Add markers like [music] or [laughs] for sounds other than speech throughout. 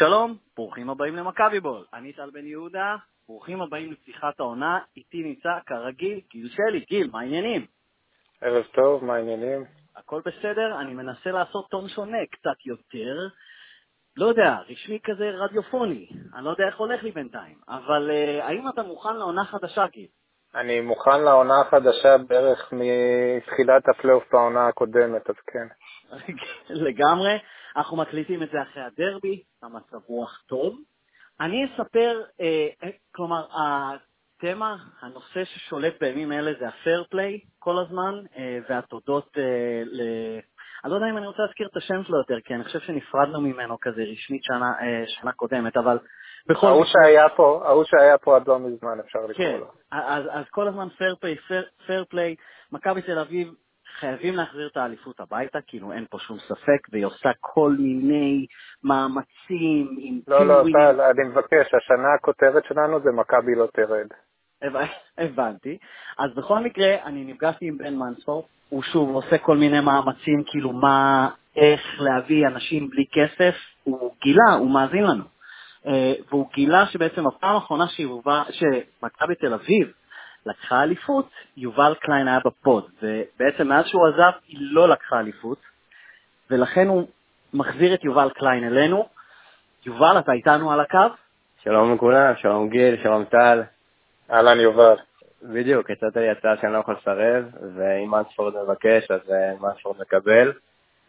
שלום, ברוכים הבאים למכבי בול. אני טל בן יהודה, ברוכים הבאים לפתיחת העונה. איתי נמצא כרגיל גיל שלי. גיל, מה העניינים? ערב טוב, מה העניינים? הכל בסדר, אני מנסה לעשות טון שונה, קצת יותר, לא יודע, רשמי כזה רדיופוני. אני לא יודע איך הולך לי בינתיים. אבל uh, האם אתה מוכן לעונה חדשה, גיל? אני מוכן לעונה החדשה בערך מתחילת הפלייאוף בעונה הקודמת, אז כן. [laughs] לגמרי. אנחנו מקליטים את זה אחרי הדרבי, המצב רוח טוב. אני אספר, אה, אה, כלומר, התמה, הנושא ששולט בימים אלה זה הפייר פליי כל הזמן, אה, והתודות אה, ל... אני לא יודע אם אני רוצה להזכיר את השם שלו יותר, כי אני חושב שנפרדנו ממנו כזה רשמית שנה, אה, שנה קודמת, אבל בכל ההוא שהיה פה, ההוא שהיה פה עד לא מזמן אפשר לקרוא כן, לו. אז, אז כל הזמן פייר פליי, פייר פליי, מכבי תל אביב חייבים להחזיר את האליפות הביתה, כאילו אין פה שום ספק, והיא עושה כל מיני מאמצים עם לא, לא, טל, אני מבקש, השנה הכותרת שלנו זה מכבי לא תרד. הבנתי. אז בכל מקרה, אני נפגשתי עם בן מנספורט, הוא שוב עושה כל מיני מאמצים, כאילו מה, איך להביא אנשים בלי כסף, הוא גילה, הוא מאזין לנו. אה, והוא גילה שבעצם הפעם האחרונה שמכבי תל אביב לקחה אליפות, יובל קליין היה בפוד, ובעצם מאז שהוא עזב היא לא לקחה אליפות, ולכן הוא מחזיר את יובל קליין אלינו. יובל, אתה איתנו על הקו? שלום לכולם, שלום גיל, שלום טל. אהלן יובל. בדיוק, הצעת לי הצעה שאני לא יכול לסרב, ואם מנספורד מבקש, אז אה, מנספורד מקבל.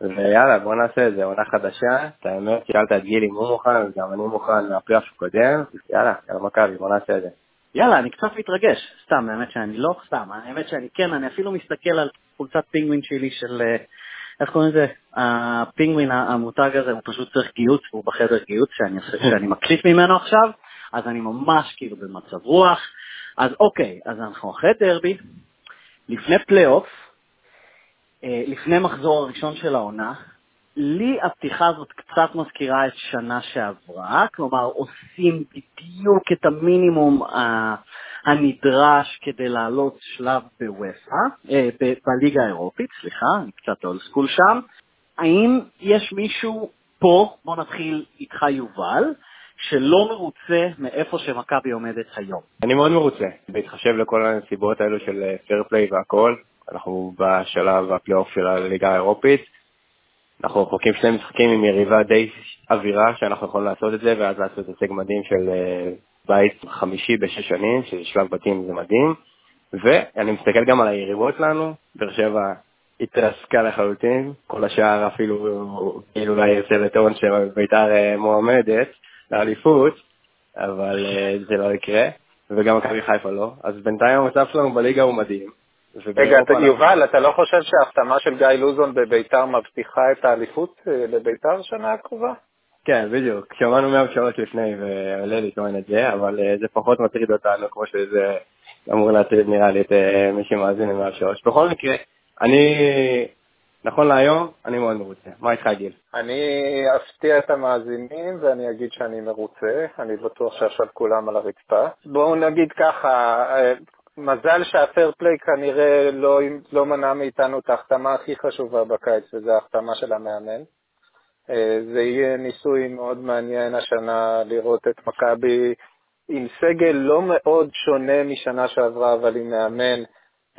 ויאללה, בוא נעשה את זה, עונה חדשה. את האמת, שאלת את גיל אם הוא מוכן, אז גם אני מוכן מהפלייאוף הקודם. יאללה, יאללה מכבי, בוא נעשה את זה. יאללה, אני קצת מתרגש. סתם, האמת שאני לא סתם, האמת שאני כן, אני אפילו מסתכל על חולצת פינגווין שלי של, אה, איך קוראים לזה? הפינגווין, המותג הזה, הוא פשוט צריך גיהוץ, הוא בחדר גיהוץ שאני, שאני מקליט ממנו עכשיו, אז אני ממש כאילו במצב רוח. אז אוקיי, אז אנחנו אחרי דרבי, לפני פלייאוף, אה, לפני מחזור הראשון של העונה, לי הפתיחה הזאת קצת מזכירה את שנה שעברה, כלומר עושים בדיוק את המינימום הנדרש כדי לעלות שלב באופ"א, אה, בליגה האירופית, סליחה, אני קצת old school שם. האם יש מישהו פה, בוא נתחיל איתך יובל, שלא מרוצה מאיפה שמכבי עומדת היום? אני מאוד מרוצה, בהתחשב לכל הנסיבות האלו של פייר פליי והכל, אנחנו בשלב הפלייאוף של הליגה האירופית. אנחנו רחוקים שני משחקים עם יריבה די עבירה שאנחנו יכולים לעשות את זה, ואז לעשות הישג מדהים של אה, בית חמישי בשש שנים, שזה שלב בתים זה מדהים. ואני מסתכל גם על היריבות שלנו, באר שבע התרסקה לחלוטין, כל השאר אפילו כאילו אולי יוצא לטעון שביתר אה, מועמדת לאליפות, אבל אה, זה לא יקרה, וגם מכבי חיפה לא. אז בינתיים המצב שלנו בליגה הוא מדהים. רגע, יובל, אתה לא חושב שההחתמה של גיא לוזון בביתר מבטיחה את האליפות אה, לביתר שנה הקרובה? כן, בדיוק. שמענו מאה שעות לפני ועולה לטעון את זה, אבל אה, זה פחות מטריד אותנו כמו שזה אמור להטריד נראה לי את אה, מי שמאזין למאה שעות. בכל מקרה, אני, נכון להיום, אני מאוד מרוצה. מה איתך גיל? אני אפתיע את המאזינים ואני אגיד שאני מרוצה, אני בטוח שעכשיו כולם על הרצפה. בואו נגיד ככה, מזל שהפייר פליי כנראה לא, לא מנע מאיתנו את ההחתמה הכי חשובה בקיץ, וזו ההחתמה של המאמן. אה, זה יהיה ניסוי מאוד מעניין השנה לראות את מכבי עם סגל לא מאוד שונה משנה שעברה, אבל עם מאמן,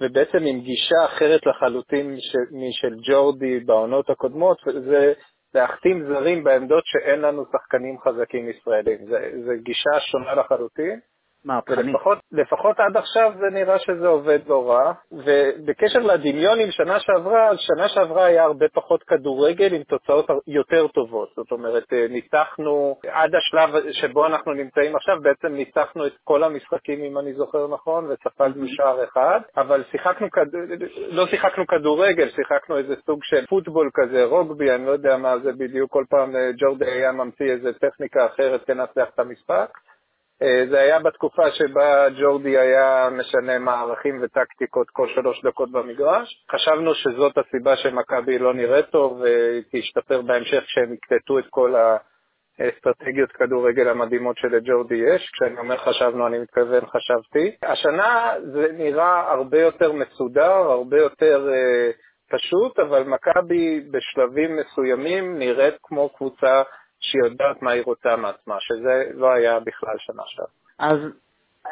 ובעצם עם גישה אחרת לחלוטין משל ג'ורדי בעונות הקודמות, זה להחתים זרים בעמדות שאין לנו שחקנים חזקים ישראלים. זו גישה שונה לחלוטין. מהפכני. לפחות, לפחות עד עכשיו זה נראה שזה עובד לא רע. ובקשר לדמיון עם שנה שעברה, אז שנה שעברה היה הרבה פחות כדורגל עם תוצאות יותר טובות. זאת אומרת, אה, ניצחנו, עד השלב שבו אנחנו נמצאים עכשיו, בעצם ניצחנו את כל המשחקים, אם אני זוכר נכון, וספגנו. שער אחד, אבל שיחקנו, לא שיחקנו כדורגל, שיחקנו איזה סוג של פוטבול כזה, רוגבי, אני לא יודע מה זה בדיוק, כל פעם אה, ג'ורדי היה ממציא איזה טכניקה אחרת כנצח את המשחק. אה, זה היה בתקופה שבה ג'ורדי היה משנה מערכים וטקטיקות כל שלוש דקות במגרש. חשבנו שזאת הסיבה שמכבי לא נראית טוב ותשתפר בהמשך כשהם יקלטו את כל האסטרטגיות כדורגל המדהימות שלג'ורדי יש. כשאני אומר חשבנו, אני מתכוון חשבתי. השנה זה נראה הרבה יותר מסודר, הרבה יותר uh, פשוט, אבל מכבי בשלבים מסוימים נראית כמו קבוצה שהיא יודעת מה היא רוצה מעצמה, שזה לא היה בכלל שנה שעברה. אז,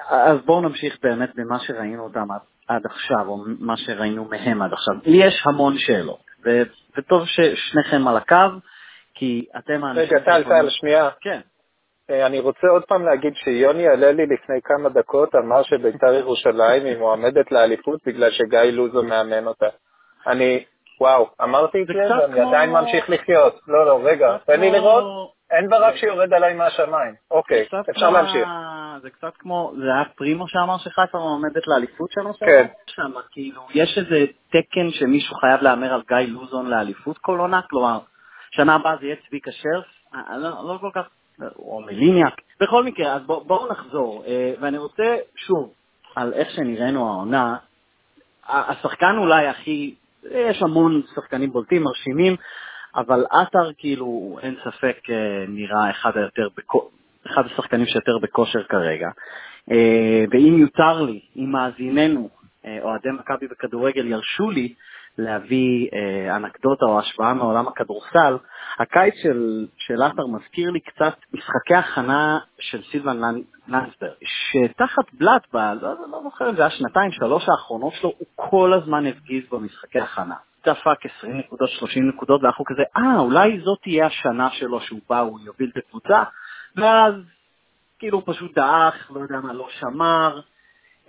אז בואו נמשיך באמת במה שראינו אותם עד, עד עכשיו, או מה שראינו מהם עד עכשיו. לי יש המון שאלות, ו, וטוב ששניכם על הקו, כי אתם האנשים... רגע, טל, טל, שנייה. כן. אה, אני רוצה עוד פעם להגיד שיוני עלה לי לפני כמה דקות, אמר שבית"ר ירושלים היא מועמדת לאליפות בגלל שגיא לוזו מאמן אותה. אני, וואו, אמרתי את זה ואני עדיין ממשיך לחיות. לא, לא, רגע, תן לי לראות. אין ברק שיורד עליי מהשמיים. אוקיי, אפשר להמשיך. זה קצת כמו, זה היה פרימו שאמר שחיפה מועמדת לאליפות שם? כן. שם, כאילו, יש איזה תקן שמישהו חייב להמר על גיא לוזון לאליפות כל עונה? כלומר, שנה הבאה זה יהיה צביקה שרף? אה, לא, לא כל כך, או מליניאק. בכל מקרה, אז בואו נחזור. אה, ואני רוצה, שוב, על איך שנראינו העונה, השחקן אולי הכי, יש המון שחקנים בולטים, מרשימים, אבל עטר כאילו, אין ספק, אה, נראה אחד היותר, אחד השחקנים שיותר בכושר כרגע. אה, ואם יותר לי, אם מאזיננו, אה, אוהדי מכבי בכדורגל ירשו לי להביא אנקדוטה או השוואה מעולם הכדורסל, הקיץ של, של עטר מזכיר לי קצת משחקי הכנה של סילבן לנסברג, שתחת בלאט, ב, לא, לא זוכר אם זה היה שנתיים, שלוש האחרונות שלו, הוא כל הזמן הפגיז במשחקי הכנה. דפק 20 נקודות, 30 נקודות, ואנחנו כזה, אה, אולי זאת תהיה השנה שלו שהוא בא, הוא יוביל את הקבוצה, ואז כאילו הוא פשוט דעך, לא יודע מה, לא שמר.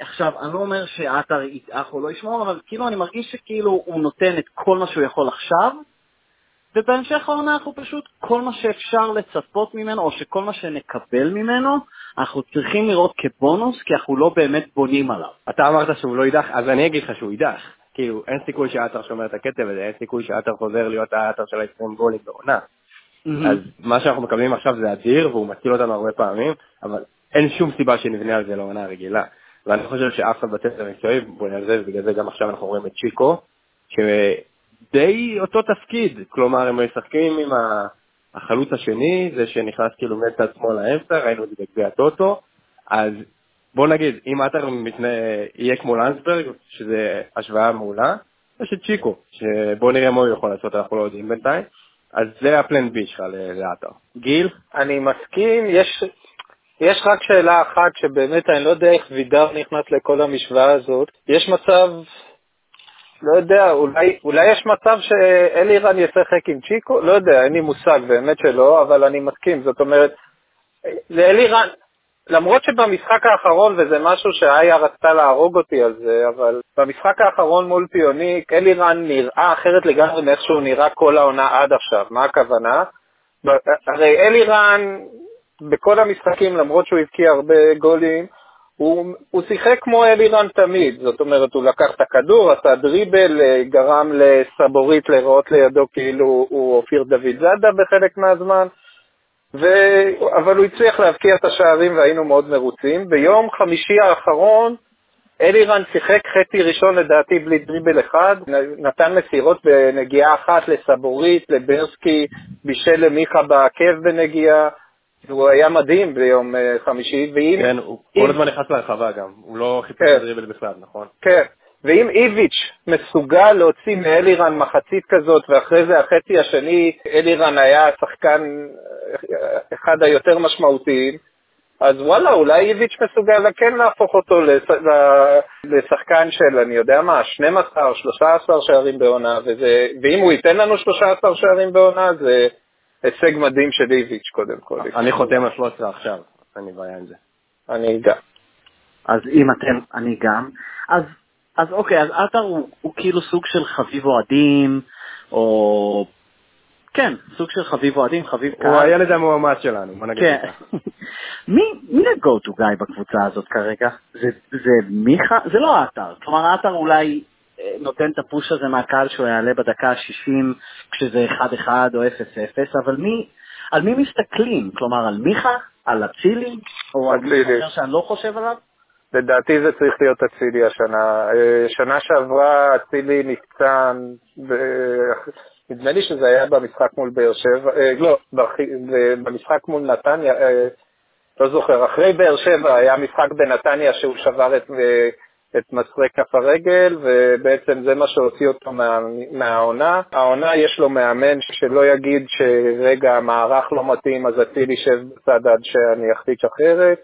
עכשיו, אני לא אומר שעטר ידעך או לא ישמור, אבל כאילו אני מרגיש שכאילו הוא נותן את כל מה שהוא יכול עכשיו, ובהמשך העונה אנחנו פשוט, כל מה שאפשר לצפות ממנו, או שכל מה שנקבל ממנו, אנחנו צריכים לראות כבונוס, כי אנחנו לא באמת בונים עליו. אתה אמרת שהוא לא יידח, אז אני אגיד לך שהוא יידח. כאילו, אין סיכוי שעטר שומר את הקצב הזה, אין סיכוי שעטר חוזר להיות העטר של ה-20 גולים בעונה. אז מה שאנחנו מקבלים עכשיו זה אדיר, והוא מציל אותנו הרבה פעמים, אבל אין שום סיבה שנבנה על זה לעונה רגילה. ואני חושב שאף אחד בצוות המקצועי בונה על זה, ובגלל זה גם עכשיו אנחנו רואים את צ'יקו, שדי אותו תפקיד, כלומר הם משחקים עם החלוץ השני, זה שנכנס כאילו מצד שמאל לאמצע, ראינו את זה בגביע הטוטו, אז בוא נגיד, אם עטר יהיה כמו לנסברג, שזה השוואה מעולה, יש את צ'יקו, שבוא נראה מה הוא יכול לעשות, אנחנו לא יודעים בינתיים. אז זה הפלן בי שלך לעטר. גיל? אני מסכים, יש, יש רק שאלה אחת שבאמת אני לא יודע איך וידר נכנס לכל המשוואה הזאת. יש מצב, לא יודע, אולי, אולי יש מצב שאלירן ישחק עם צ'יקו? לא יודע, אין לי מושג, באמת שלא, אבל אני מסכים. זאת אומרת, לאלירן, למרות שבמשחק האחרון, וזה משהו שאיה רצתה להרוג אותי על זה, אבל במשחק האחרון מול פיוניק, אלירן נראה אחרת לגמרי מאיך שהוא נראה כל העונה עד עכשיו. מה הכוונה? הרי אלירן, בכל המשחקים, למרות שהוא הבקיע הרבה גולים, הוא, הוא שיחק כמו אלירן תמיד, זאת אומרת, הוא לקח את הכדור, עשה דריבל, גרם לסבורית לראות לידו כאילו הוא אופיר דוד זאדה בחלק מהזמן, ו... אבל הוא הצליח להבקיע את השערים והיינו מאוד מרוצים. ביום חמישי האחרון אלירן שיחק חצי ראשון לדעתי בלי דריבל אחד, נתן מסירות בנגיעה אחת לסבורית, לברסקי, בישל למיכה בעקב בנגיעה. הוא היה מדהים ביום אה, חמישי, ואם... כן, הוא כל הזמן נכנס להרחבה גם, הוא לא חיפש כן. דריבל בכלל, נכון? כן, ואם איביץ' מסוגל להוציא מאלירן מחצית כזאת, ואחרי זה החצי השני, אלירן היה שחקן אחד היותר משמעותיים, אז וואלה, אולי איביץ' מסוגל כן להפוך אותו לשחקן של, אני יודע מה, 12, 13 שערים בעונה, וזה, ואם הוא ייתן לנו 13 שערים בעונה, זה הישג מדהים של איביץ' קודם כל. אני חותם על 13 עכשיו, אין לי בעיה עם זה. אני גם. אז אם אתם, אני גם. אז אז אוקיי, אז עטר הוא, הוא כאילו סוג של חביב אוהדים, או... כן, סוג של חביב אוהדים, חביב קהל. הוא הילד המועמד שלנו, בוא נגיד כן. [laughs] מי, מי ה-go to guy בקבוצה הזאת כרגע? זה, זה מיכה? זה לא עטר. כלומר, עטר אולי נותן את הפוש הזה מהקהל שהוא יעלה בדקה ה-60 כשזה 1-1 או 0-0, אבל מי, על מי מסתכלים? כלומר, על מיכה? על אצילי? או על מישהו אחר שאני לא חושב עליו? לדעתי זה צריך להיות אצילי השנה. אה, שנה שעברה אצילי נפצע, נדמה לי שזה היה במשחק מול באר שבע, אה, לא, במשחק מול נתניה, אה, לא זוכר, אחרי באר שבע היה משחק בנתניה שהוא שבר את, את מסרי כף הרגל, ובעצם זה מה שהוציא אותו מה, מהעונה. העונה יש לו מאמן שלא יגיד שרגע המערך לא מתאים, אז אצילי יישב בצד עד שאני אחליט אחרת.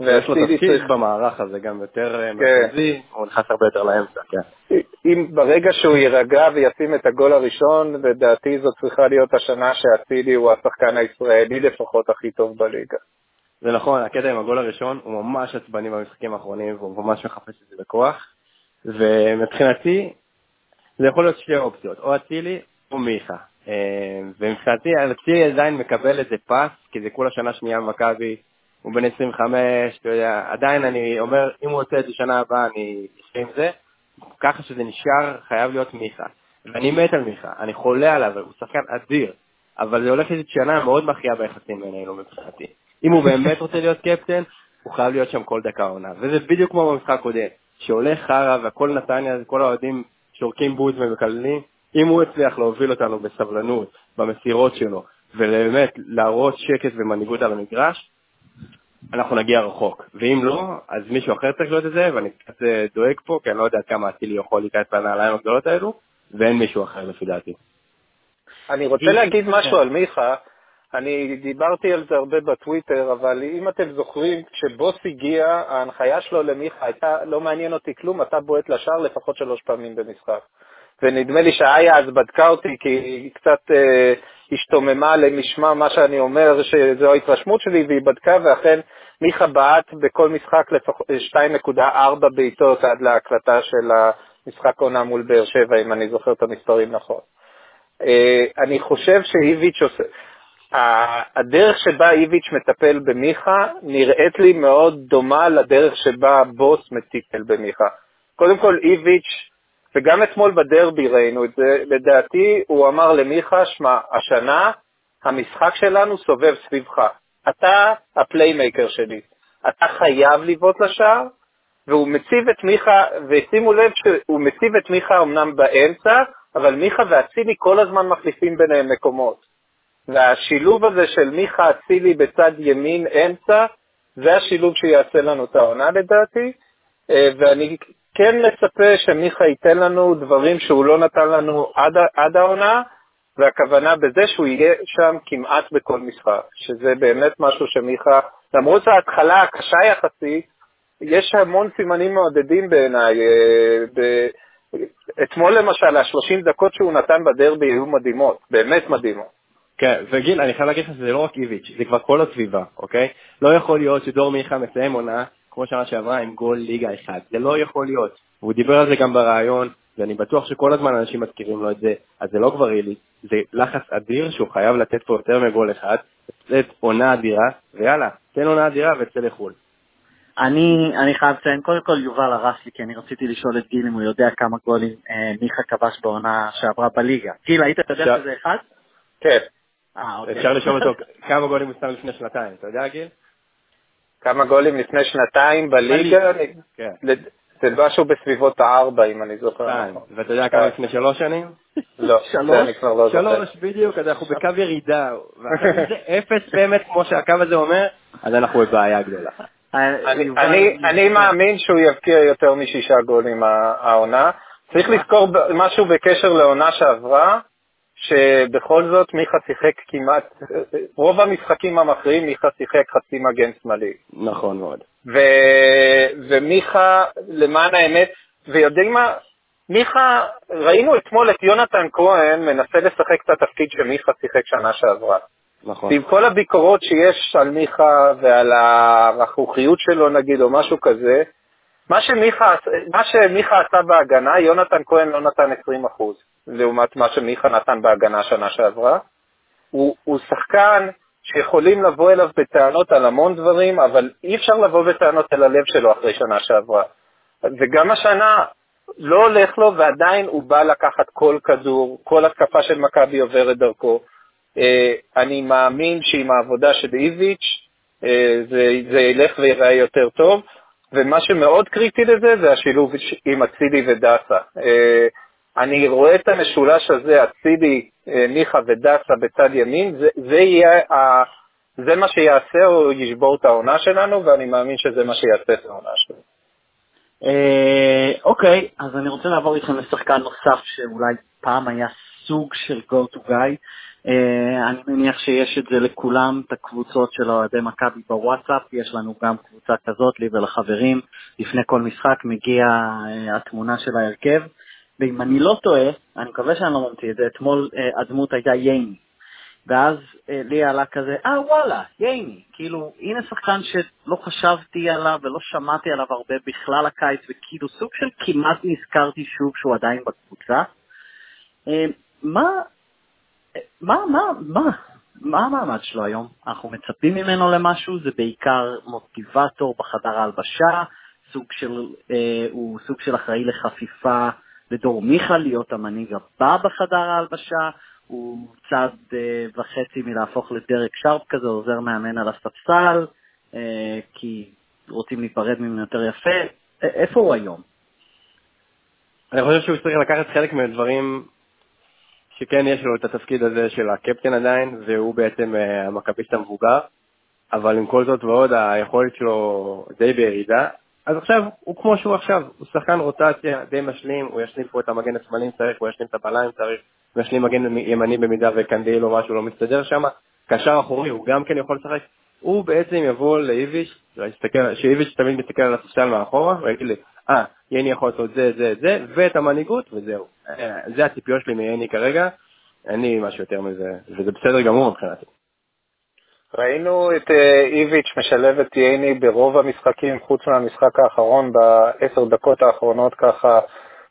ויש לו תפקיד במערך הזה גם יותר אה, כן. מרכזי, הוא נכנס הרבה יותר לאמצע, כן. אם ברגע שהוא יירגע וישים את הגול הראשון, לדעתי זאת צריכה להיות השנה שאצילי הוא השחקן הישראלי לפחות הכי טוב בליגה. זה נכון, הקטע עם הגול הראשון הוא ממש עצבני במשחקים האחרונים, והוא ממש מחפש את זה בכוח, ומבחינתי זה יכול להיות שתי אופציות, או אצילי או מיכה. אה, ומבחינתי אצילי עדיין מקבל איזה פס, כי זה כולה שנה שנייה במכבי, הוא בן 25, אתה יודע, עדיין אני אומר, אם הוא עושה את זה שנה הבאה, אני אחיה עם זה, ככה שזה נשאר, חייב להיות מיכה. ואני מת על מיכה, אני חולה עליו, הוא שחקן אדיר, אבל זה הולך להיות שנה מאוד מכריעה ביחסים בינינו מבחינתי. אם הוא באמת רוצה להיות קפטן, הוא חייב להיות שם כל דקה עונה. וזה בדיוק כמו במשחק הקודם, שהולך חרא והכל נתניה, כל האוהדים שורקים בוז ומקללים, אם הוא הצליח להוביל אותנו בסבלנות, במסירות שלו, ובאמת להראות שקט ומנהיגות על המגרש, אנחנו נגיע רחוק. ואם לא, אז מישהו אחר צריך להיות את זה, ואני קצת אה, דואג פה, כי אני לא יודע כמה אצילי יכול להיכנס לנעליים הגדולות האלו, ואין מישהו אחר לפי דעתי. אני רוצה להגיד משהו על מיכה. אני דיברתי על זה הרבה בטוויטר, אבל אם אתם זוכרים, כשבוס הגיע, ההנחיה שלו למיכה הייתה, לא מעניין אותי כלום, אתה בועט לשער לפחות שלוש פעמים במשחק. ונדמה לי שאיה אז בדקה אותי, כי היא קצת אה, השתוממה למשמע מה שאני אומר, שזו ההתרשמות שלי, והיא בדקה, ואכן מיכה בעט בכל משחק לפחות 2.4 בעיטות עד להקלטה של המשחק עונה מול באר שבע, אם אני זוכר את המספרים נכון. אה, אני חושב שאיביץ' עושה... הדרך שבה איביץ' מטפל במיכה נראית לי מאוד דומה לדרך שבה בוס מטפל במיכה. קודם כל, איביץ' וגם אתמול בדרבי ראינו את זה, לדעתי הוא אמר למיכה, שמע, השנה המשחק שלנו סובב סביבך. אתה הפליימייקר שלי. אתה חייב לבעוט לשער, והוא מציב את מיכה, ושימו לב שהוא מציב את מיכה אמנם באמצע, אבל מיכה ואצילי כל הזמן מחליפים ביניהם מקומות. והשילוב הזה של מיכה אצילי בצד ימין אמצע, זה השילוב שיעשה לנו את העונה לדעתי, אה, ואני כן מצפה שמיכה ייתן לנו דברים שהוא לא נתן לנו עד, עד העונה, והכוונה בזה שהוא יהיה שם כמעט בכל משחק, שזה באמת משהו שמיכה, למרות ההתחלה הקשה יחסית, יש המון סימנים מעודדים בעיניי. אה, אתמול למשל, ה-30 דקות שהוא נתן בדרבי היו מדהימות, באמת מדהימות. כן, וגיל, אני חייב להגיד לך שזה לא רק איביץ', זה כבר כל הסביבה, אוקיי? לא יכול להיות שדור מיכה מסיים עונה כמו שנה שעברה, עם גול ליגה אחד. זה לא יכול להיות. והוא דיבר על זה גם בריאיון, ואני בטוח שכל הזמן אנשים מזכירים לו את זה, אז זה לא כבר אילי, זה לחץ אדיר שהוא חייב לתת פה יותר מגול אחד, לתת עונה אדירה, ויאללה, תן עונה אדירה וצא לחו"ל. אני, אני חייב לציין, קודם כל יובל הרס לי, כי אני רציתי לשאול את גיל אם הוא יודע כמה גולים אה, מיכה כבש בעונה שעברה בליגה. גיל, היית יודע ש... שזה אחד? כן. אה, אוקיי. אפשר לשאול אותו כמה גולים הוא שם לפני שנתיים, אתה יודע גיל? כמה גולים לפני שנתיים בליגה? כן. זה משהו בסביבות הארבע, אם אני זוכר נכון. ואתה יודע כמה לפני שלוש שנים? [laughs] לא, זה אני כבר לא זוכר. שלוש, בדיוק, אז אנחנו בקו ירידה. [laughs] ואחרי זה אפס באמת, כמו שהקו הזה אומר, אז אנחנו בבעיה גדולה. אני מאמין שהוא יבקיע יותר משישה גולים העונה. צריך לזכור משהו בקשר לעונה שעברה, שבכל זאת מיכה שיחק כמעט, רוב המשחקים המכריעים מיכה שיחק חצי מגן שמאלי. נכון מאוד. ו, ומיכה, למען האמת, ויודעים מה, מיכה, ראינו אתמול את יונתן כהן מנסה לשחק את התפקיד שמיכה שיחק שנה שעברה. נכון. ועם כל הביקורות שיש על מיכה ועל הרכרוכיות שלו נגיד, או משהו כזה, מה שמיכה, מה שמיכה עשה בהגנה, יונתן כהן לא נתן 20 אחוז. לעומת מה שמיכה נתן בהגנה שנה שעברה. הוא, הוא שחקן שיכולים לבוא אליו בטענות על המון דברים, אבל אי אפשר לבוא בטענות אל הלב שלו אחרי שנה שעברה. וגם השנה לא הולך לו, ועדיין הוא בא לקחת כל כדור, כל התקפה של מכבי עוברת דרכו. אה, אני מאמין שעם העבודה של איביץ' אה, זה, זה ילך ויראה יותר טוב, ומה שמאוד קריטי לזה זה השילוב עם אצילי ודסה. אה, אני רואה את המשולש הזה, אצילי, אה, מיכה ודסה בצד ימין, זה, זה יהיה, ה, זה מה שיעשה או ישבור את העונה שלנו, ואני מאמין שזה מה שיעשה את העונה שלנו. אה, אוקיי, okay, אז אני רוצה לעבור איתכם לשחקן נוסף שאולי פעם היה סוג של go to guy. Uh, אני מניח שיש את זה לכולם, את הקבוצות של אוהדי מכבי בוואטסאפ, יש לנו גם קבוצה כזאת, לי ולחברים. לפני כל משחק מגיעה uh, התמונה של ההרכב, ואם אני לא טועה, אני מקווה שאני לא ממציא את זה, אתמול uh, הדמות הייתה ייני. ואז אה, לי עלה כזה, אה וואלה, ייני, כאילו, הנה שחקן שלא חשבתי עליו ולא שמעתי עליו הרבה בכלל הקיץ, וכאילו סוג של כמעט נזכרתי שוב שהוא עדיין בקבוצה. אה, מה, מה, מה, מה, מה המעמד שלו היום? אנחנו מצפים ממנו למשהו, זה בעיקר מוטיבטור בחדר ההלבשה, סוג של, אה, הוא סוג של אחראי לחפיפה לדור מיכה להיות המנהיג הבא בחדר ההלבשה, הוא צעד אה, וחצי מלהפוך לדרק שרפ כזה, עוזר מאמן על הספסל, אה, כי רוצים להיפרד ממנו יותר יפה. איפה הוא היום? אני חושב שהוא צריך לקחת חלק מהדברים שכן יש לו את התפקיד הזה של הקפטן עדיין, והוא בעצם אה, המכביסט המבוגר, אבל עם כל זאת ועוד, היכולת שלו די בירידה. אז עכשיו, הוא כמו שהוא עכשיו, הוא שחקן רוטציה די משלים, הוא ישלים פה את המגן השמאלי אם צריך, הוא ישלים את הבלם צריך, הוא ישלים מגן ימני במידה וקנדיל או משהו לא מסתדר שם, קשר אחורי הוא גם כן יכול לשחק, הוא בעצם יבוא לאיביש, שאיביש תמיד מסתכל על הספסל מאחורה, ויגיד לי, אה, יני יכול לעשות זה, זה, זה, ואת המנהיגות, וזהו. אה, זה הציפיות שלי מיני כרגע, אין לי משהו יותר מזה, וזה בסדר גמור מבחינתי. ראינו את אה, איביץ' משלב את ייני ברוב המשחקים, חוץ מהמשחק האחרון, בעשר דקות האחרונות ככה,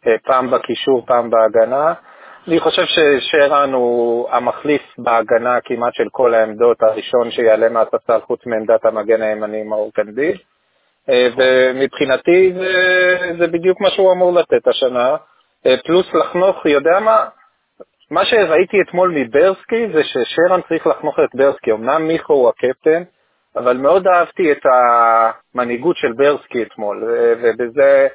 אה, פעם בקישור, פעם בהגנה. אני חושב ששרן הוא המחליף בהגנה כמעט של כל העמדות, הראשון שיעלה מהספסל חוץ מעמדת המגן הימני מאור קנדיל. אה, ומבחינתי זה, זה בדיוק מה שהוא אמור לתת השנה. פלוס לחנוך, יודע מה, מה שראיתי אתמול מברסקי זה ששרן צריך לחנוך את ברסקי. אמנם מיכו הוא הקפטן, אבל מאוד אהבתי את המנהיגות של ברסקי אתמול, ובזה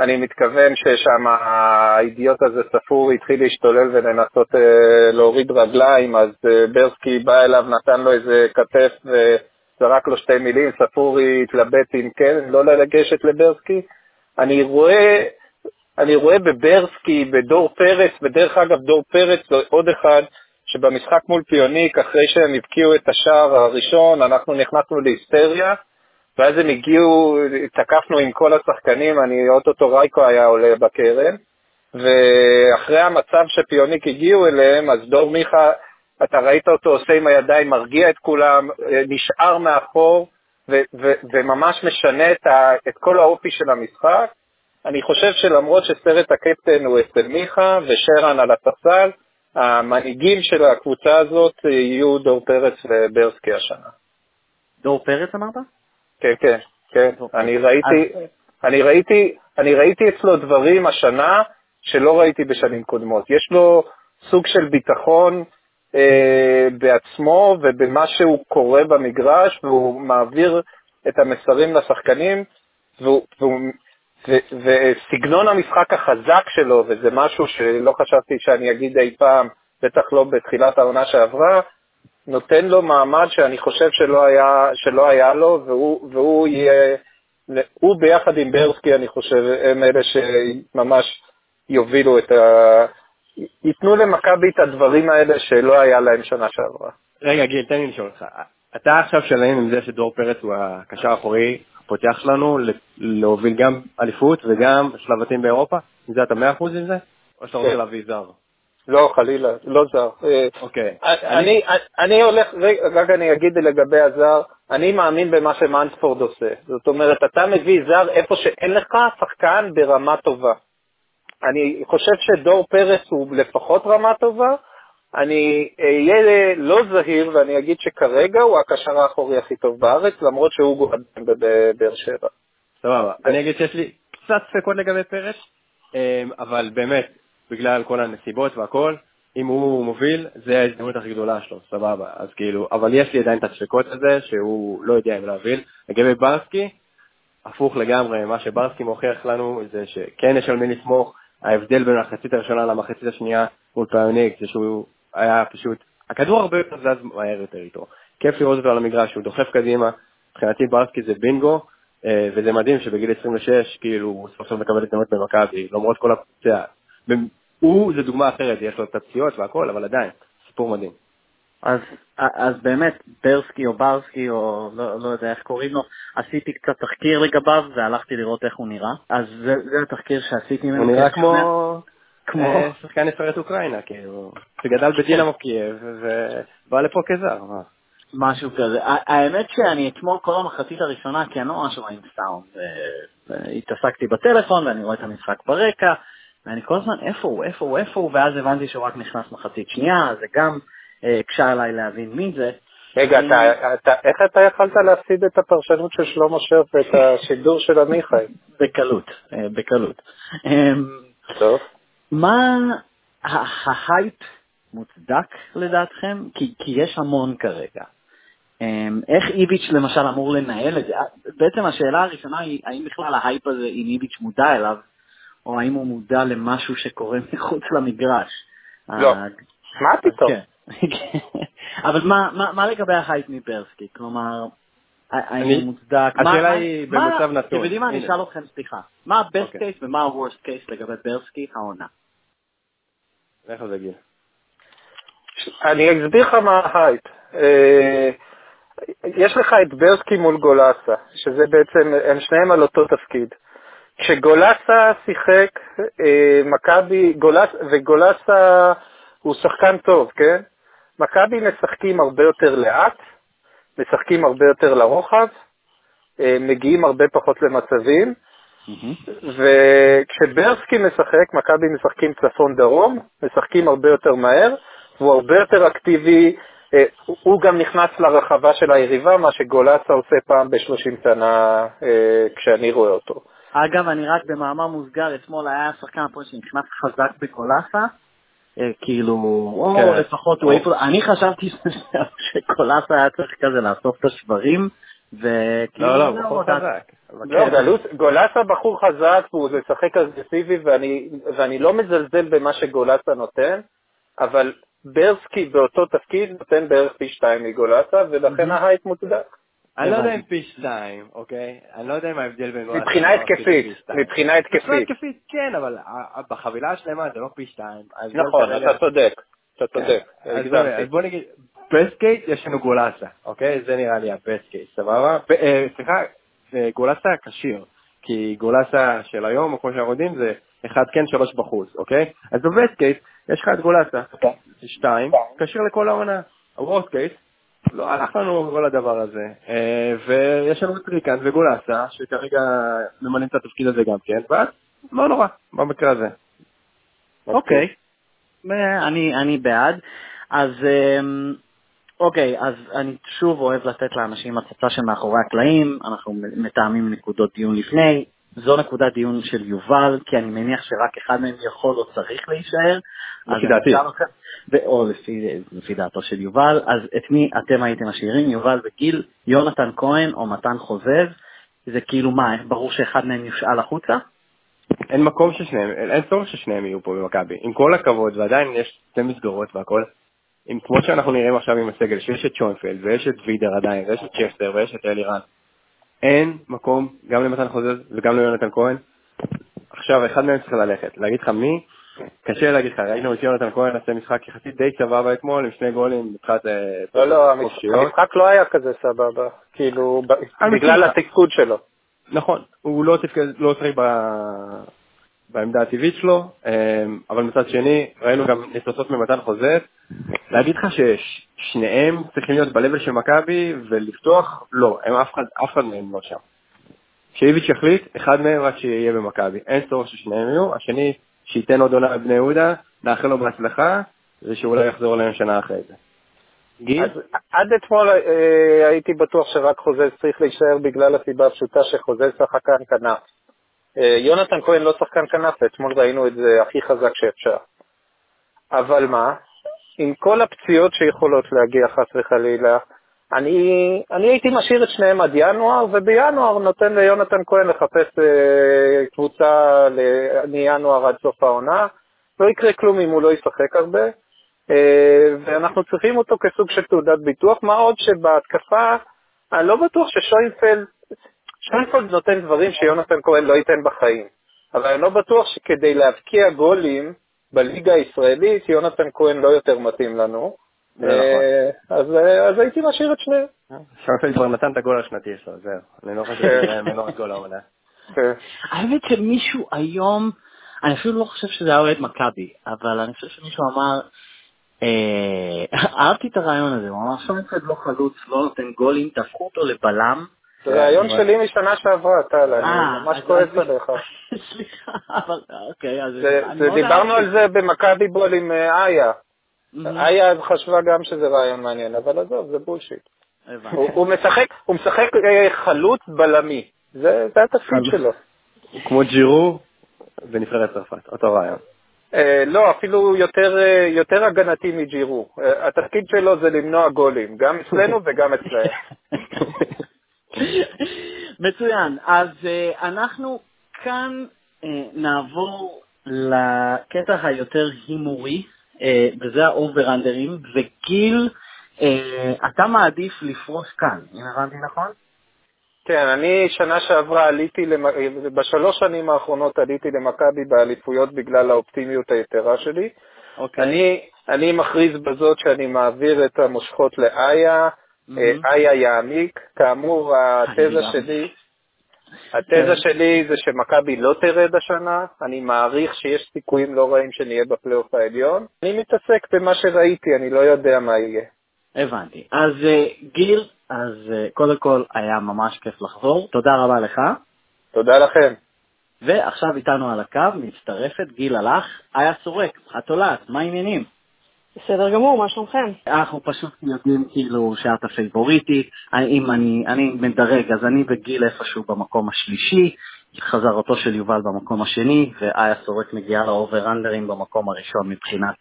אני מתכוון ששם האידיוט הזה ספור התחיל להשתולל ולנסות אה, להוריד רגליים, אז אה, ברסקי בא אליו, נתן לו איזה כתף וזרק לו שתי מילים, ספורי התלבט אם כן, לא לגשת לברסקי. אני רואה אני רואה בברסקי, בדור פרץ, ודרך אגב, דור פרץ עוד אחד שבמשחק מול פיוניק, אחרי שהם הבקיעו את השער הראשון, אנחנו נכנסנו להיסטריה, ואז הם הגיעו, תקפנו עם כל השחקנים, אני, אוטוטו רייקו היה עולה בקרן, ואחרי המצב שפיוניק הגיעו אליהם, אז דור מיכה, אתה ראית אותו עושה עם הידיים, מרגיע את כולם, נשאר מאחור, ו- ו- וממש משנה את, ה- את כל האופי של המשחק. אני חושב שלמרות שסרט הקפטן הוא אצל מיכה ושרן על הספסל, המנהיגים של הקבוצה הזאת יהיו דור פרץ וברסקי השנה. דור פרץ אמרת? כן, כן, כן. אני ראיתי, אז... אני, ראיתי, אני ראיתי אצלו דברים השנה שלא ראיתי בשנים קודמות. יש לו סוג של ביטחון אה, בעצמו ובמה שהוא קורא במגרש, והוא מעביר את המסרים לשחקנים, והוא, והוא וסגנון המשחק החזק שלו, וזה משהו שלא חשבתי שאני אגיד אי פעם, בטח לא בתחילת העונה שעברה, נותן לו מעמד שאני חושב שלא היה, שלא היה לו, והוא, והוא יהיה, הוא ביחד עם ברסקי, אני חושב, הם אלה שממש יובילו את ה... ייתנו למכבי את הדברים האלה שלא היה להם שנה שעברה. רגע, גיל, תן לי לשאול אותך. אתה עכשיו שלם עם זה שדור פרץ הוא הקשר האחורי פותח לנו להוביל גם אליפות וגם שלבתים באירופה? זה אתה מאה אחוז עם זה? או שאתה רוצה כן. להביא זר? לא, חלילה, לא זר. אה, אוקיי. אני הולך, רק אני אגיד לגבי הזר, אני מאמין במה שמאנספורד עושה. זאת אומרת, אתה מביא זר איפה שאין לך שחקן ברמה טובה. אני חושב שדור פרס הוא לפחות רמה טובה, אני אהיה לא זהיר ואני אגיד שכרגע הוא הקשר האחורי הכי טוב בארץ, למרות שהוא גורם בבאר שבע. סבבה. אני אגיד שיש לי קצת ספקות לגבי פרץ, אמ, אבל באמת, בגלל כל הנסיבות והכל, אם הוא מוביל, זה ההזדמנות הכי גדולה שלו, סבבה. אז כאילו, אבל יש לי עדיין את הספקות הזה, שהוא לא יודע אם להוביל. לגבי ברסקי, הפוך לגמרי, מה שברסקי מוכיח לנו זה שכן יש על מי לסמוך, ההבדל בין המחצית הראשונה למחצית השנייה מול פיוניק זה שהוא היה פשוט, הכדור הרבה יותר זז מהר יותר איתו. כיף לראות אותו על המגרש, הוא דוחף קדימה, מבחינתי ברסקי זה בינגו, אה, וזה מדהים שבגיל 26, כאילו, הוא סוף סוף מקבל הזדמנות במכבי, למרות כל הפציעה. הוא, זה דוגמה אחרת, יש לו את הפציעות והכל, אבל עדיין, סיפור מדהים. אז, אז באמת, ברסקי או ברסקי, או לא, לא יודע איך קוראים לו, עשיתי קצת תחקיר לגביו והלכתי לראות איך הוא נראה. אז זה, זה התחקיר שעשיתי ממנו. הוא נראה כמו... כמו אה, שחקן נבחרת אוקראינה, כאילו, שגדל בדינמו קייב ובא לפה כזר. משהו כזה. האמת שאני אתמול כל המחצית הראשונה, כי אני לא ממש רואה עם סאונד, התעסקתי בטלפון ואני רואה את המשחק ברקע, ואני כל הזמן, איפה הוא, איפה הוא, איפה הוא, ואז הבנתי שהוא רק נכנס מחצית שנייה, זה גם הקשה אה, עליי להבין מי זה. רגע, איך אתה יכלת להפסיד את הפרשנות של שלמה שרף ואת השידור של עמיחי? בקלות, אה, בקלות. אמ, טוב. מה ההייפ מוצדק לדעתכם? כי, כי יש המון כרגע. אמ, איך איביץ' למשל אמור לנהל את זה? בעצם השאלה הראשונה היא, האם בכלל ההייפ הזה, אם איביץ' מודע אליו, או האם הוא מודע למשהו שקורה [laughs] מחוץ למגרש? לא, מה פתאום? כן. [laughs] אבל מה, מה, מה לגבי ההייפ מברסקי? כלומר, האם הוא מוצדק? השאלה היא במצב נתון. אתם יודעים מה? אני אשאל אתכם, סליחה. מה ה-best אוקיי. case ומה ה-worst case לגבי ברסקי העונה? לך על גיל. אני אסביר לך מה ההייפ. אה, יש לך את ברסקי מול גולסה, שזה בעצם, הם שניהם על אותו תפקיד. כשגולסה שיחק, אה, מכבי, וגולסה הוא שחקן טוב, כן? מכבי משחקים הרבה יותר לאט, משחקים הרבה יותר לרוחב, אה, מגיעים הרבה פחות למצבים, וכשברסקי משחק, מכבי משחקים צפון-דרום, משחקים הרבה יותר מהר, והוא הרבה יותר אקטיבי, אה, הוא גם נכנס לרחבה של היריבה, מה שגולסה עושה פעם ב-30 שנה אה, כשאני רואה אותו. אגב, אני רק במאמר מוסגר, אתמול היה שחקן הפועל שנכנס חזק בגולסה, אה, כאילו, או כן. לפחות הוא איפה, אני חשבתי [laughs] שקולאסה היה צריך כזה לאסוף את השברים, וכאילו... לא, לא, בחור חזק. לא, כן. גולאסה בחור חזק והוא משחק אגרסיבי ואני לא מזלזל במה שגולאסה נותן, אבל ברסקי באותו תפקיד נותן בערך פי שתיים מגולאסה, ולכן ההייט מוצדק. אני לא יודע אם פי שתיים, אוקיי? אני לא יודע מה ההבדל בין... מבחינה התקפית, מבחינה התקפית. מבחינה התקפית כן, אבל בחבילה השלמה זה לא פי שתיים. נכון, אתה צודק, אתה כן. צודק. אז בוא נגיד, best case יש לנו גולאסה, אוקיי? זה נראה לי ה best case, סבבה? אה, סליחה, גולאסה כשיר, כי גולאסה של היום, כמו שאנחנו יודעים, זה אחד כן, שלוש בחוץ, אוקיי? אז ב best case יש לך את גולאסה, אוקיי. שתיים, כשיר לכל העונה. ה worst case, לא הלך לנו כל הדבר הזה, אה, ויש לנו את ריקן וגולסה, שכרגע ממלאים את התפקיד הזה גם כן, ואז לא נורא, במקרה הזה. אוקיי, אני, אני בעד. אז אמ, אוקיי, אז אני שוב אוהב לתת לאנשים הצצה שמאחורי הקלעים, אנחנו מתאמים נקודות דיון לפני, זו נקודת דיון של יובל, כי אני מניח שרק אחד מהם יכול או צריך להישאר. לפי דעתי. או לפי, לפי דעתו של יובל, אז את מי אתם הייתם משאירים, יובל וגיל, יונתן כהן או מתן חוזז, זה כאילו מה, ברור שאחד מהם יושאל החוצה? אין מקום ששניהם, אין צורך ששניהם יהיו פה במכבי, עם כל הכבוד, ועדיין יש שתי מסגרות והכל. עם, כמו שאנחנו נראים עכשיו עם הסגל, שיש את שוינפלד, ויש את וידר עדיין, ויש את צ'פטר, ויש את אלירן. אין מקום גם למתן חוזז וגם ליונתן כהן. עכשיו, אחד מהם צריך ללכת. להגיד לך מי? קשה להגיד לך, ראינו את יונתן כהן עושה משחק יחסית די סבבה אתמול, עם שני גולים מבחינת אה, לא, לא, המשחק לא היה כזה סבבה, כאילו, בגלל התפקוד שלו. נכון, הוא לא לא שיחק בעמדה הטבעית שלו, אה, אבל מצד שני, ראינו גם ניסוצות ממתן חוזז. להגיד לך ששניהם צריכים להיות ב של מכבי ולפתוח, לא, הם אף אחד, אף אחד מהם לא שם. שאיביץ' יחליט, אחד מהם רק שיהיה במכבי. אין צורך ששניהם יהיו, השני שייתן עוד עונה לבני יהודה, נאחל לו בהצלחה, ושאולי יחזור אליהם שנה אחרי זה. גיל? עד אתמול אה, הייתי בטוח שרק חוזז צריך להישאר בגלל הסיבה הפשוטה שחוזז שחקן כנף. אה, יונתן כהן לא שחקן כנף, אתמול ראינו את זה הכי חזק שאפשר. אבל מה, עם כל הפציעות שיכולות להגיע חס וחלילה, אני, אני הייתי משאיר את שניהם עד ינואר, ובינואר נותן ליונתן כהן לחפש אה, קבוצה מינואר עד סוף העונה. לא יקרה כלום אם הוא לא ישחק הרבה, אה, ואנחנו צריכים אותו כסוג של תעודת ביטוח, מה עוד שבהתקפה, אני לא בטוח ששוינפלד, שטיינפולד נותן דברים שיונתן כהן לא ייתן בחיים, אבל אני לא בטוח שכדי להבקיע גולים בליגה הישראלית, יונתן כהן לא יותר מתאים לנו. נכון. אז, אה, אז הייתי משאיר את שניהם. שרפלד כבר נתן את הגול השנתי שלו, זהו. אני לא חושב שזה ממנו את גול העונה. כן. האמת שמישהו היום, אני אפילו לא חושב שזה היה אוהד מכבי, אבל אני חושב שמישהו אמר, אה, אהבתי את הרעיון הזה, הוא אמר שוינפלד לא חלוץ, לא נותן גולים, תהפכו אותו לבלם. זה רעיון שלי משנה שעברה, טל, אני אה, ממש כועס עליך. [laughs] סליחה, אבל אוקיי, אז... זה- אני זה- מאוד דיברנו על. זה במכבי בול עם אה, איה. איה אז חשבה גם שזה רעיון מעניין, אבל עזוב, זה בולשיט. הוא משחק, הוא משחק אה, חלוץ בלמי. זה זה התפקיד. שלו. הוא כמו ג'ירו בנבחרת צרפת, אותו רעיון. לא, אפילו יותר, יותר הגנתי מג'ירו. התפקיד שלו זה למנוע גולים, גם אצלנו וגם אצלהם. [laughs] מצוין. אז uh, אנחנו כאן uh, נעבור לקטע היותר הימורי, אה, וזה האובר-אנדרים, וגיל, אה, אתה מעדיף לפרוס כאן, אם הבנתי נכון? כן, אני שנה שעברה עליתי, למ... בשלוש שנים האחרונות עליתי למכבי באליפויות בגלל האופטימיות היתרה שלי. אוקיי. אני, אני מכריז בזאת שאני מעביר את המושכות לאיה, איה יעמיק. כאמור, התזה. שלי, התזה כן. שלי זה שמכבי לא תרד השנה, אני מעריך שיש סיכויים לא רעים שנהיה בפלייאוף העליון. אני מתעסק במה שראיתי, אני לא יודע מה יהיה. הבנתי. אז uh, גיל, אז uh, קודם כל היה ממש כיף לחזור, תודה רבה לך. תודה לכם. ועכשיו איתנו על הקו מצטרפת גיל הלך, איה סורק, התולעת, מה העניינים? בסדר גמור, מה שלומכם? אנחנו פשוט יודעים כאילו שאת הפייבוריטית, אם אני, אני מדרג, אז אני וגיל איפשהו במקום השלישי, חזרתו של יובל במקום השני, ואיה סורק מגיעה לאובר-אנדרים במקום הראשון מבחינת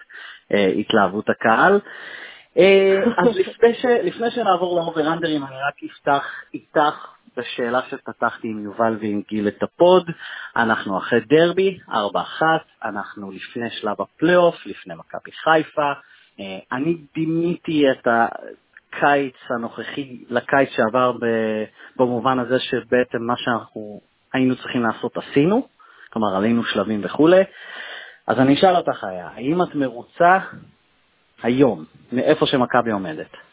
אה, התלהבות הקהל. אה, אז לפני, ש, לפני שנעבור לאובר-אנדרים, אני רק אפתח איתך בשאלה שפתחתי עם יובל ועם גיל את ה pod. אנחנו אחרי דרבי, 4-1, אנחנו לפני שלב הפלייאוף, לפני מכבי חיפה. אה, אני דימיתי את הקיץ הנוכחי לקיץ שעבר במובן הזה שבעצם מה שאנחנו היינו צריכים לעשות עשינו, כלומר עלינו שלבים וכולי. אז אני אשאל אותך, היה, האם את מרוצה היום מאיפה שמכבי עומדת?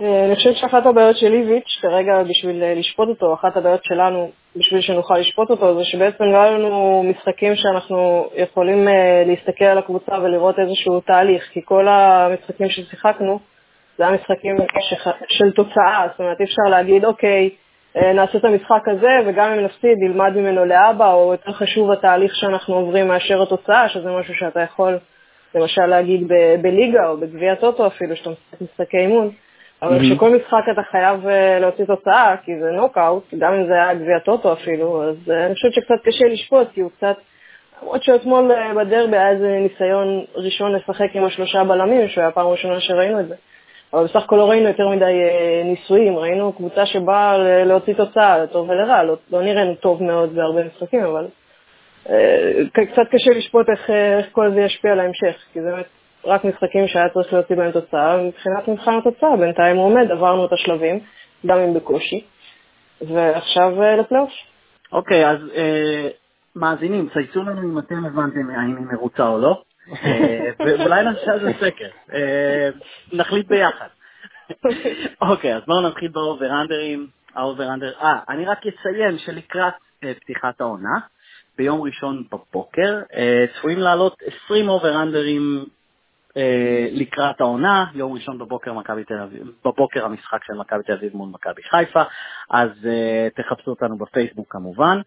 אה, אני חושבת שאחת הבעיות של איביץ', כרגע בשביל אה, לשפוט אותו, אחת הבעיות שלנו בשביל שנוכל לשפוט אותו, זה שבעצם לא היו לנו משחקים שאנחנו יכולים אה, להסתכל על הקבוצה ולראות איזשהו תהליך, כי כל המשחקים ששיחקנו, זה היה משחקים שח... של תוצאה, זאת אומרת אי אפשר להגיד, אוקיי, נעשה את המשחק הזה, וגם אם נפסיד, נלמד ממנו לאבא, או יותר חשוב התהליך שאנחנו עוברים מאשר התוצאה, שזה משהו שאתה יכול למשל להגיד בליגה או בגביע טוטו אפילו, שאתה משחק משחקי אימון. אבל. כשכל משחק אתה חייב אה, להוציא תוצאה, כי זה נוקאוט, גם אם זה היה גביע טוטו אפילו, אז אה, אני חושבת שקצת קשה לשפוט, כי הוא קצת... למרות שאתמול אה, בדרבי היה איזה ניסיון ראשון לשחק עם השלושה בלמים, שהוא היה פעם ראשונה שראינו את זה. אבל בסך הכל לא ראינו יותר מדי ניסויים, ראינו קבוצה שבאה להוציא תוצאה, לטוב ולרע, לא, לא נראינו טוב מאוד בהרבה משחקים, אבל קצת קשה לשפוט איך, איך כל זה ישפיע על ההמשך, כי זה באמת רק משחקים שהיה צריך להוציא בהם תוצאה, ומבחינת מבחן התוצאה בינתיים הוא עומד, עברנו את השלבים, גם אם בקושי, ועכשיו אה, לפלייאוף. אוקיי, אז אה, מאזינים, צייצו לנו אם אתם הבנתם האם היא מרוצה או לא, אה, ואולי נעשה על זה סקר, אה, נחליט ביחד. אוקיי, אז בואו נתחיל באובר-אנדרים. ה over-under, אה, אני רק אציין שלקראת אה, פתיחת העונה, ביום ראשון בבוקר, צפויים לעלות 20 אובר-אנדרים לקראת העונה, יום ראשון בבוקר תל אביב, בבוקר המשחק של מכבי תל אביב מול מכבי חיפה, אז אה, תחפשו אותנו בפייסבוק כמובן.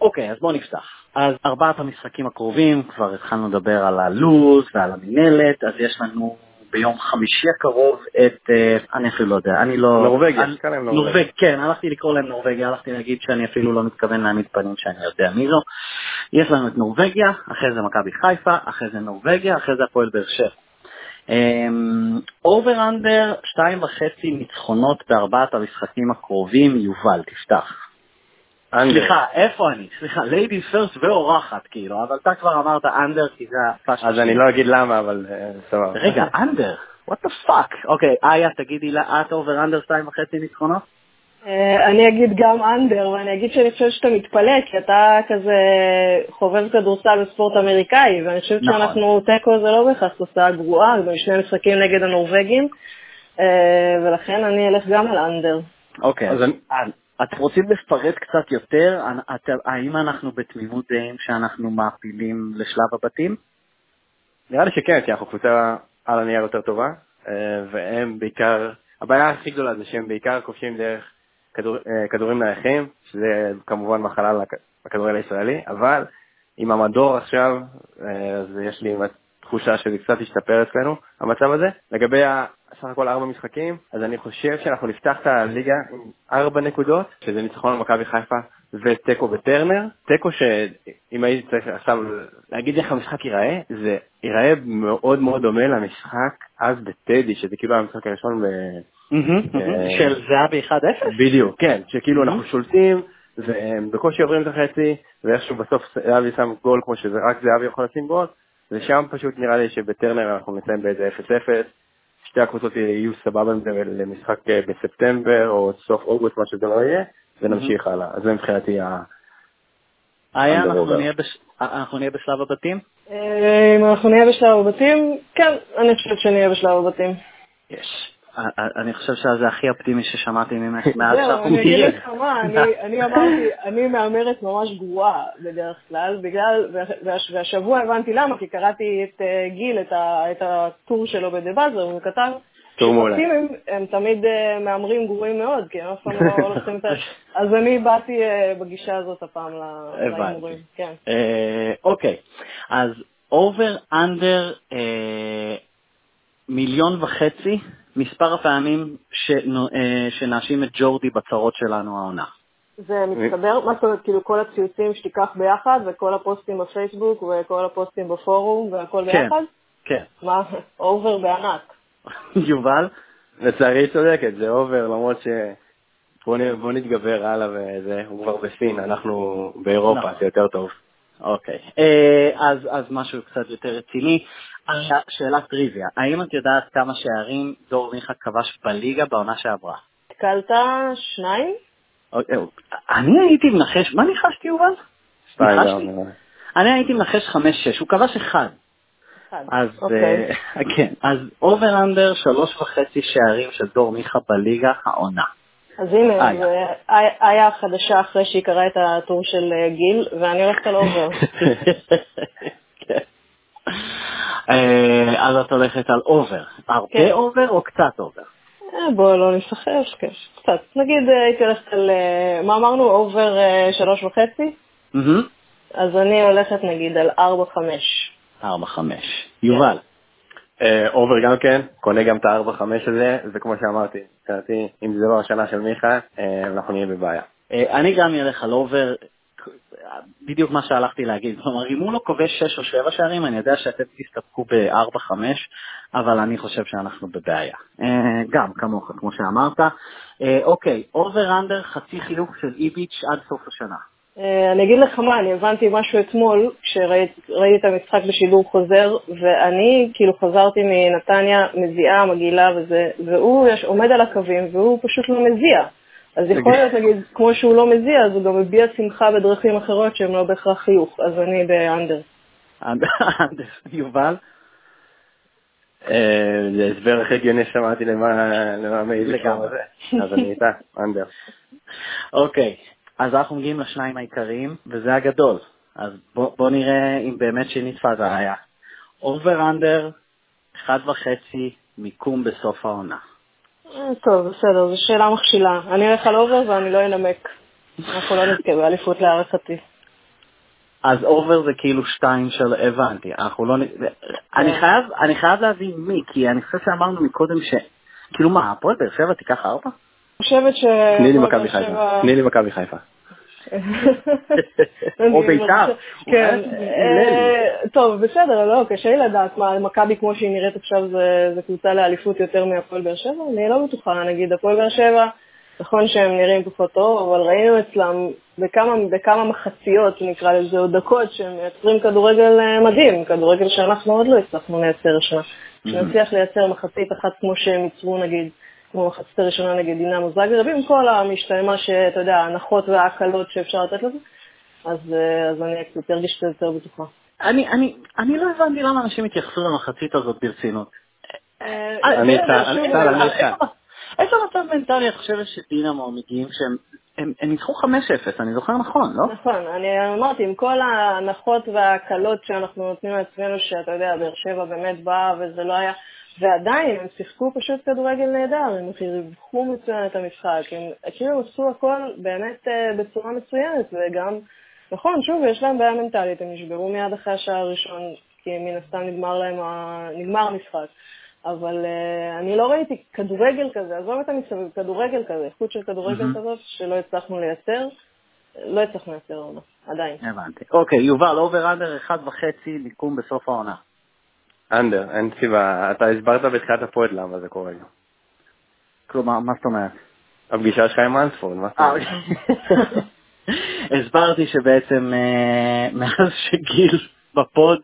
אוקיי, אז בואו נפתח. אז ארבעת המשחקים הקרובים, כבר התחלנו לדבר על הלו"ז ועל המינהלת, אז יש לנו ביום חמישי הקרוב את, אה, אני אפילו לא יודע, אני לא... נורבגיה, אני- להם נורבגיה. נורבגיה, כן, הלכתי לקרוא להם נורבגיה, הלכתי להגיד שאני אפילו לא מתכוון להעמיד פנים שאני יודע מי זו. יש לנו את נורבגיה, אחרי זה מכבי חיפה, אחרי זה נורבגיה, אחרי זה הפועל באר שבע. אובר אנדר, שתיים וחצי ניצחונות בארבעת המשחקים הקרובים, יובל, תפתח. under. סליחה, איפה אני? סליחה, lady first ואורחת, כאילו, אבל אתה כבר אמרת under כי זה ה fashion אז אני לא אגיד למה, אבל אה, סבבה. רגע, under, what the fuck? אוקיי, איה, תגידי לה, את over under שתיים וחצי ניצחונות? אה, אני אגיד גם under, ואני אגיד שאני חושבת שאתה מתפלא, כי אתה כזה חובב כדורסל וספורט אמריקאי, ואני חושבת נכון. שאנחנו, תיקו זה לא בהכרח תוצאה גרועה, זה שני משחקים נגד הנורבגים, אה, ולכן אני אלך גם על under. אוקיי, אז אני... אתם רוצים לפרט קצת יותר? האם אנחנו בתמימות דעים שאנחנו מעפילים לשלב הבתים? נראה לי שכן, כי אנחנו קבוצה על הנייר יותר טובה, אה, והם בעיקר, הבעיה הכי גדולה זה שהם בעיקר כובשים דרך כדור, אה, כדורים נייחים, שזה כמובן מחלה לכדורגל הישראלי, אבל עם המדור עכשיו, אה, אז יש לי תחושה שזה קצת השתפר אצלנו, המצב הזה. לגבי סך הכל ארבע משחקים, אז אני חושב שאנחנו נפתח את הליגה עם ארבע נקודות, שזה ניצחון על מכבי חיפה ותיקו בטרנר. תיקו שאם הייתי צריך עכשיו להגיד איך המשחק ייראה, זה ייראה מאוד מאוד דומה למשחק אז בטדי, שזה כאילו המשחק הראשון ב... אה, של זהבי 1-0? בדיוק, כן, שכאילו אנחנו שולטים. והם בקושי עוברים את החצי, ואיכשהו בסוף זהבי שם גול כמו שזה רק זהבי יכול לשים גול, ושם פשוט נראה לי שבטרנר אנחנו נסיים באיזה 0-0, שתי הקבוצות יהיו סבבה עם זה למשחק אה, בספטמבר או סוף אוגוסט, מה שזה לא יהיה, ונמשיך הלאה. אז זה מבחינתי ה... איה, אנחנו נהיה בשלב הבתים? אה, אם אנחנו נהיה בשלב הבתים, כן, אני חושבת שנהיה בשלב הבתים. יש. אני חושב שזה הכי אופטימי ששמעתי ממך מאז שאנחנו מכירים. אני אגיד לך מה, אני אמרתי, אני מהמרת ממש גרועה בדרך כלל, בגלל, והשבוע הבנתי למה, כי קראתי את אה, גיל, את הטור שלו בדה באזר, והוא כתב שאופטימים הם תמיד אה, מהמרים גרועים מאוד, כי הם אף פעם לא [laughs] הולכים את ה... אז אני באתי אה, בגישה הזאת הפעם להימורים. כן. אוקיי, אז אובר, אנדר, מיליון וחצי מספר הפעמים אה, שנאשים את ג'ורדי בצרות שלנו העונה. זה מסתבר, מה זאת אומרת, כאילו כל הציוצים שתיקח ביחד, וכל הפוסטים בפייסבוק, וכל הפוסטים בפורום, והכל כן, ביחד? כן. מה, over בענק. [laughs] יובל? לצערי היא צודקת, זה over, למרות ש... בוא נתגבר הלאה וזה, הוא כבר בסין, אנחנו באירופה, נכון. זה יותר טוב. אוקיי, אה, אז, אז משהו קצת יותר רציני. שאלת טריוויה, האם את יודעת כמה שערים דור מיכה כבש בליגה בעונה שעברה? התקלת שניים? אוקיי, אני הייתי מנחש, מה ניחשתי יובל? אני הייתי מנחש חמש-שש, הוא כבש אחד. אז אוקיי. אה, [laughs] כן, אז over under שלוש וחצי שערים של דור מיכה בליגה העונה. אז הנה, זה היה החדשה אחרי שהיא קראה את הטור של אה, גיל, ואני הולכת על over. כן. [laughs] אה, אז את הולכת על אובר. הרבה כן. over או קצת over? אה, בואו לא נסחף, כן, קצת. נגיד הייתי הולכת על, מה אמרנו, over שלוש וחצי? אז אני הולכת נגיד על ארבע חמש. ארבע חמש. יובל. over גם כן, קונה גם את ה-4-5 הזה, וכמו שאמרתי, מבחינתי, אם זה לא השנה של מיכה, אה, אנחנו נהיה בבעיה. אה, אני גם אלך על over, בדיוק מה שהלכתי להגיד. כלומר, אם הוא לא כובש 6 או 7 שערים, אני יודע שאתם תסתפקו ב-4-5, אבל אני חושב שאנחנו בבעיה. אה, גם, כמוך, כמו שאמרת. אוקיי, אובר אנדר חצי חיוך של איביץ' עד סוף השנה. אה, אני אגיד לך מה, אני הבנתי משהו אתמול, כשראיתי את המשחק בשידור חוזר, ואני כאילו חזרתי מנתניה, מזיעה, מגעילה וזה, והוא יש, עומד על הקווים והוא פשוט לא מזיע. אז יכול להיות, נגיד, כמו שהוא לא מזיע, אז הוא גם מביע שמחה בדרכים אחרות שהן לא בהכרח חיוך, אז אני באנדר. under, [laughs] יובל? אה, זה הסבר הכי הגיוני ששמעתי למה מעיד לגמרי, אז אני איתה, [laughs] under. אוקיי, אז אנחנו מגיעים לשניים העיקריים, וזה הגדול. אז בוא, בוא נראה אם באמת שנתפס היה. over under, אחד וחצי, מיקום בסוף העונה. אה, טוב, בסדר, זו שאלה מכשילה. אני אלך על over ואני לא אנמק. אנחנו לא נזכה באליפות להערכתי. אז אובר זה כאילו שתיים של הבנתי, אנחנו לא... אני כן. חייב, אני חייב להבין מי, כי אני חושב שאמרנו מקודם ש... כאילו מה, הפועל באר שבע תיקח ארבע? חושבת ש... תני לי מכבי חיפה. תני לי מכבי חיפה. [laughs] או בית"ר. כן, אה, טוב, בסדר, לא, קשה לי לדעת מה, מכבי כמו שהיא נראית עכשיו זה קבוצה לאליפות יותר מהפועל באר שבע? אני לא בטוחה, נגיד, הפועל באר שבע, נכון שהם נראים פחות טוב, אבל ראינו אצלם בכמה מחציות, נקרא לזה, או דקות, שהם מייצרים כדורגל אה, מדהים, כדורגל שאנחנו עוד לא הצלחנו לייצר השנה. שנצליח לייצר מחצית אחת כמו שהם ייצרו, נגיד, כמו מחצית הראשונה נגד דינמו זאגרב, עם כל המשתלמה שאתה יודע, ההנחות וההקלות שאפשר לתת לזה, אז, אז אני קצת ארגיש קצת יותר בטוחה. אני, אני, אני לא הבנתי למה אנשים התייחסו למחצית הזאת ברצינות. אני איתך, אני איתך. איזה מצב מנטלי את חושבת שדינמו מגיעים שהם הם ניצחו 5-0, אני זוכר נכון, לא? נכון, אני אמרתי, עם כל ההנחות וההקלות שאנחנו נותנים לעצמנו, שאתה יודע, באר שבע באמת באה וזה לא היה, ועדיין הם שיחקו פשוט כדורגל נהדר, הם ריווחו מצוין את המשחק, הם כאילו עשו הכל באמת uh, בצורה מצוינת, וגם, נכון, שוב, יש להם בעיה מנטלית, הם נשברו מיד אחרי השער הראשון, כי מן הסתם נגמר להם, ה... נגמר המשחק. אבל uh, אני לא ראיתי כדורגל כזה, עזוב את המסביב, כדורגל כזה, איכות של כדורגל mm-hmm. כזאת שלא הצלחנו לייצר, לא הצלחנו לייצר עונה, עדיין. הבנתי. אוקיי, יובל, אובר אנדר אחד וחצי, מיקום בסוף העונה. אנדר, אין סיבה, אתה הסברת בתחילת הפועל למה זה קורה. כלומר, מה זאת אומרת? הפגישה שלך עם אנספורד, מה זאת אומרת? אה, [laughs] הסברתי שבעצם אה, מאז שגיל ב pod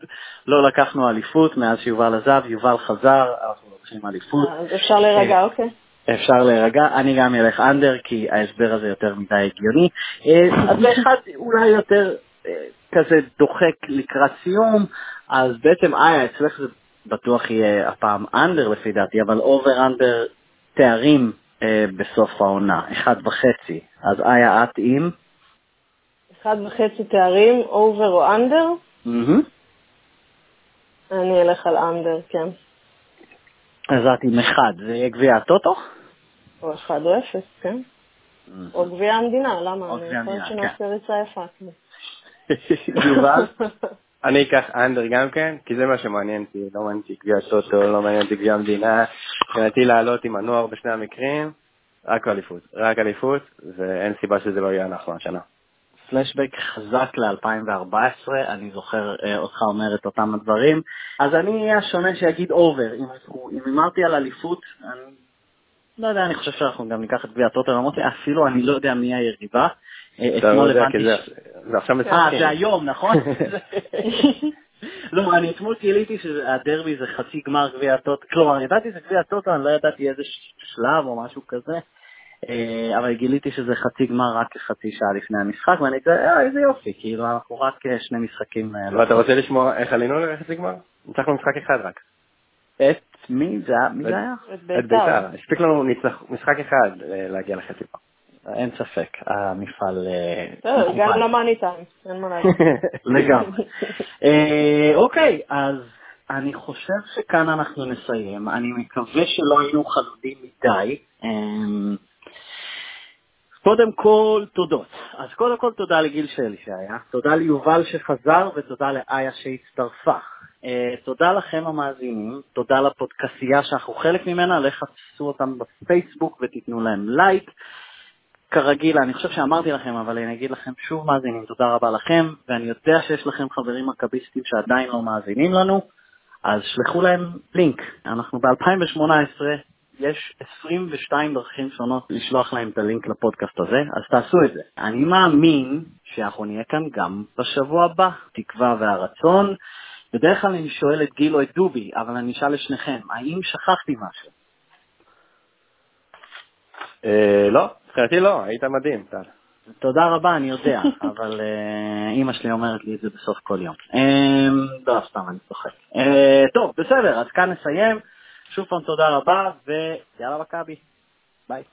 לא לקחנו אליפות מאז שיובל עזב, יובל חזר, אנחנו לוקחים אליפות. אז אפשר להירגע, אה, אוקיי. אפשר להירגע, אני גם אלך under כי ההסבר הזה יותר מדי הגיוני. אה, אז לאחד אולי יותר אה, כזה דוחק לקראת סיום, אז בעצם איה, אצלך זה בטוח יהיה הפעם under לפי דעתי, אבל over under תארים בסוף העונה, אחד וחצי. אז איה, את עם? אחד וחצי תארים, over או under? אני אלך על under, כן. אז את עם אחד, זה יהיה גביע הטוטו? או אחד או אפס, כן. או גביע המדינה, למה? אני חושבת שנעשה כן. ריצה יפה. [laughs] יובל? [laughs] אני אקח under גם כן, כי זה מה שמעניין אותי, לא מעניין אותי גביע טוטו, לא מעניין אותי גביע המדינה. מבחינתי לעלות עם הנוער בשני המקרים, רק אליפות. רק אליפות, ואין סיבה שזה לא יהיה אנחנו השנה. פלשבק חזק ל-2014, אני זוכר אה, אותך אומר את אותם הדברים. אז אני אהיה השונה שיגיד over. אם הימרתי על אליפות, אני לא יודע, אני חושב שאנחנו גם ניקח את גביע הטוטו, אמרתי, אפילו אני לא יודע מי היריבה. אה, אתמול הבנתי... זה עכשיו משחקים. אה, זה היום, נכון? [laughs] לא, אני אתמול גיליתי שהדרבי זה חצי גמר גביע הטוטו, כלומר, ידעתי שזה גביע הטוטו, אני לא ידעתי איזה שלב או משהו כזה. אה, אבל גיליתי שזה חצי גמר רק חצי שעה לפני המשחק, ואני כזה, אה, איזה יופי, כאילו אנחנו רק אה, שני משחקים. לא ואתה רוצה לשמוע איך עלינו לחצי גמר? ניצחנו משחק אחד רק. את מי זה היה? את בית"ר. הספיק לנו משחק אחד להגיע לחצי גמר. אין ספק, המפעל... בסדר, גם למאני טיים, אין מה להגיד. [laughs] לגמרי. אוקיי, אז אני חושב שכאן אנחנו נסיים. אני מקווה שלא היינו חלודים מדי. קודם כל, תודות. אז קודם כל תודה לגיל שלי שהיה, תודה ליובל שחזר ותודה לאיה שהצטרפה. Uh, תודה לכם המאזינים, תודה לפודקסייה שאנחנו חלק ממנה, לחפשו אותם בפייסבוק ותיתנו להם לייק. כרגיל, אני חושב שאמרתי לכם, אבל אני אגיד לכם שוב מאזינים, תודה רבה לכם, ואני יודע שיש לכם חברים מכביסטים שעדיין לא מאזינים לנו, אז שלחו להם לינק. אנחנו ב-2018, יש 22 דרכים שונות לשלוח להם את הלינק לפודקאסט הזה, אז תעשו את זה. אני מאמין שאנחנו נהיה כאן גם בשבוע הבא, תקווה והרצון. בדרך כלל אני שואל את גיל או את דובי, אבל אני אשאל את שניכם, האם שכחתי משהו? אה, לא, מבחינתי לא, היית מדהים, טל. תודה רבה, אני יודע, [laughs] אבל אה, אימא שלי אומרת לי את זה בסוף כל יום. אה, לא, סתם, אני צוחק. טוב, בסדר, אז כאן נסיים. שוב פעם תודה רבה, ויאללה מכבי. ביי.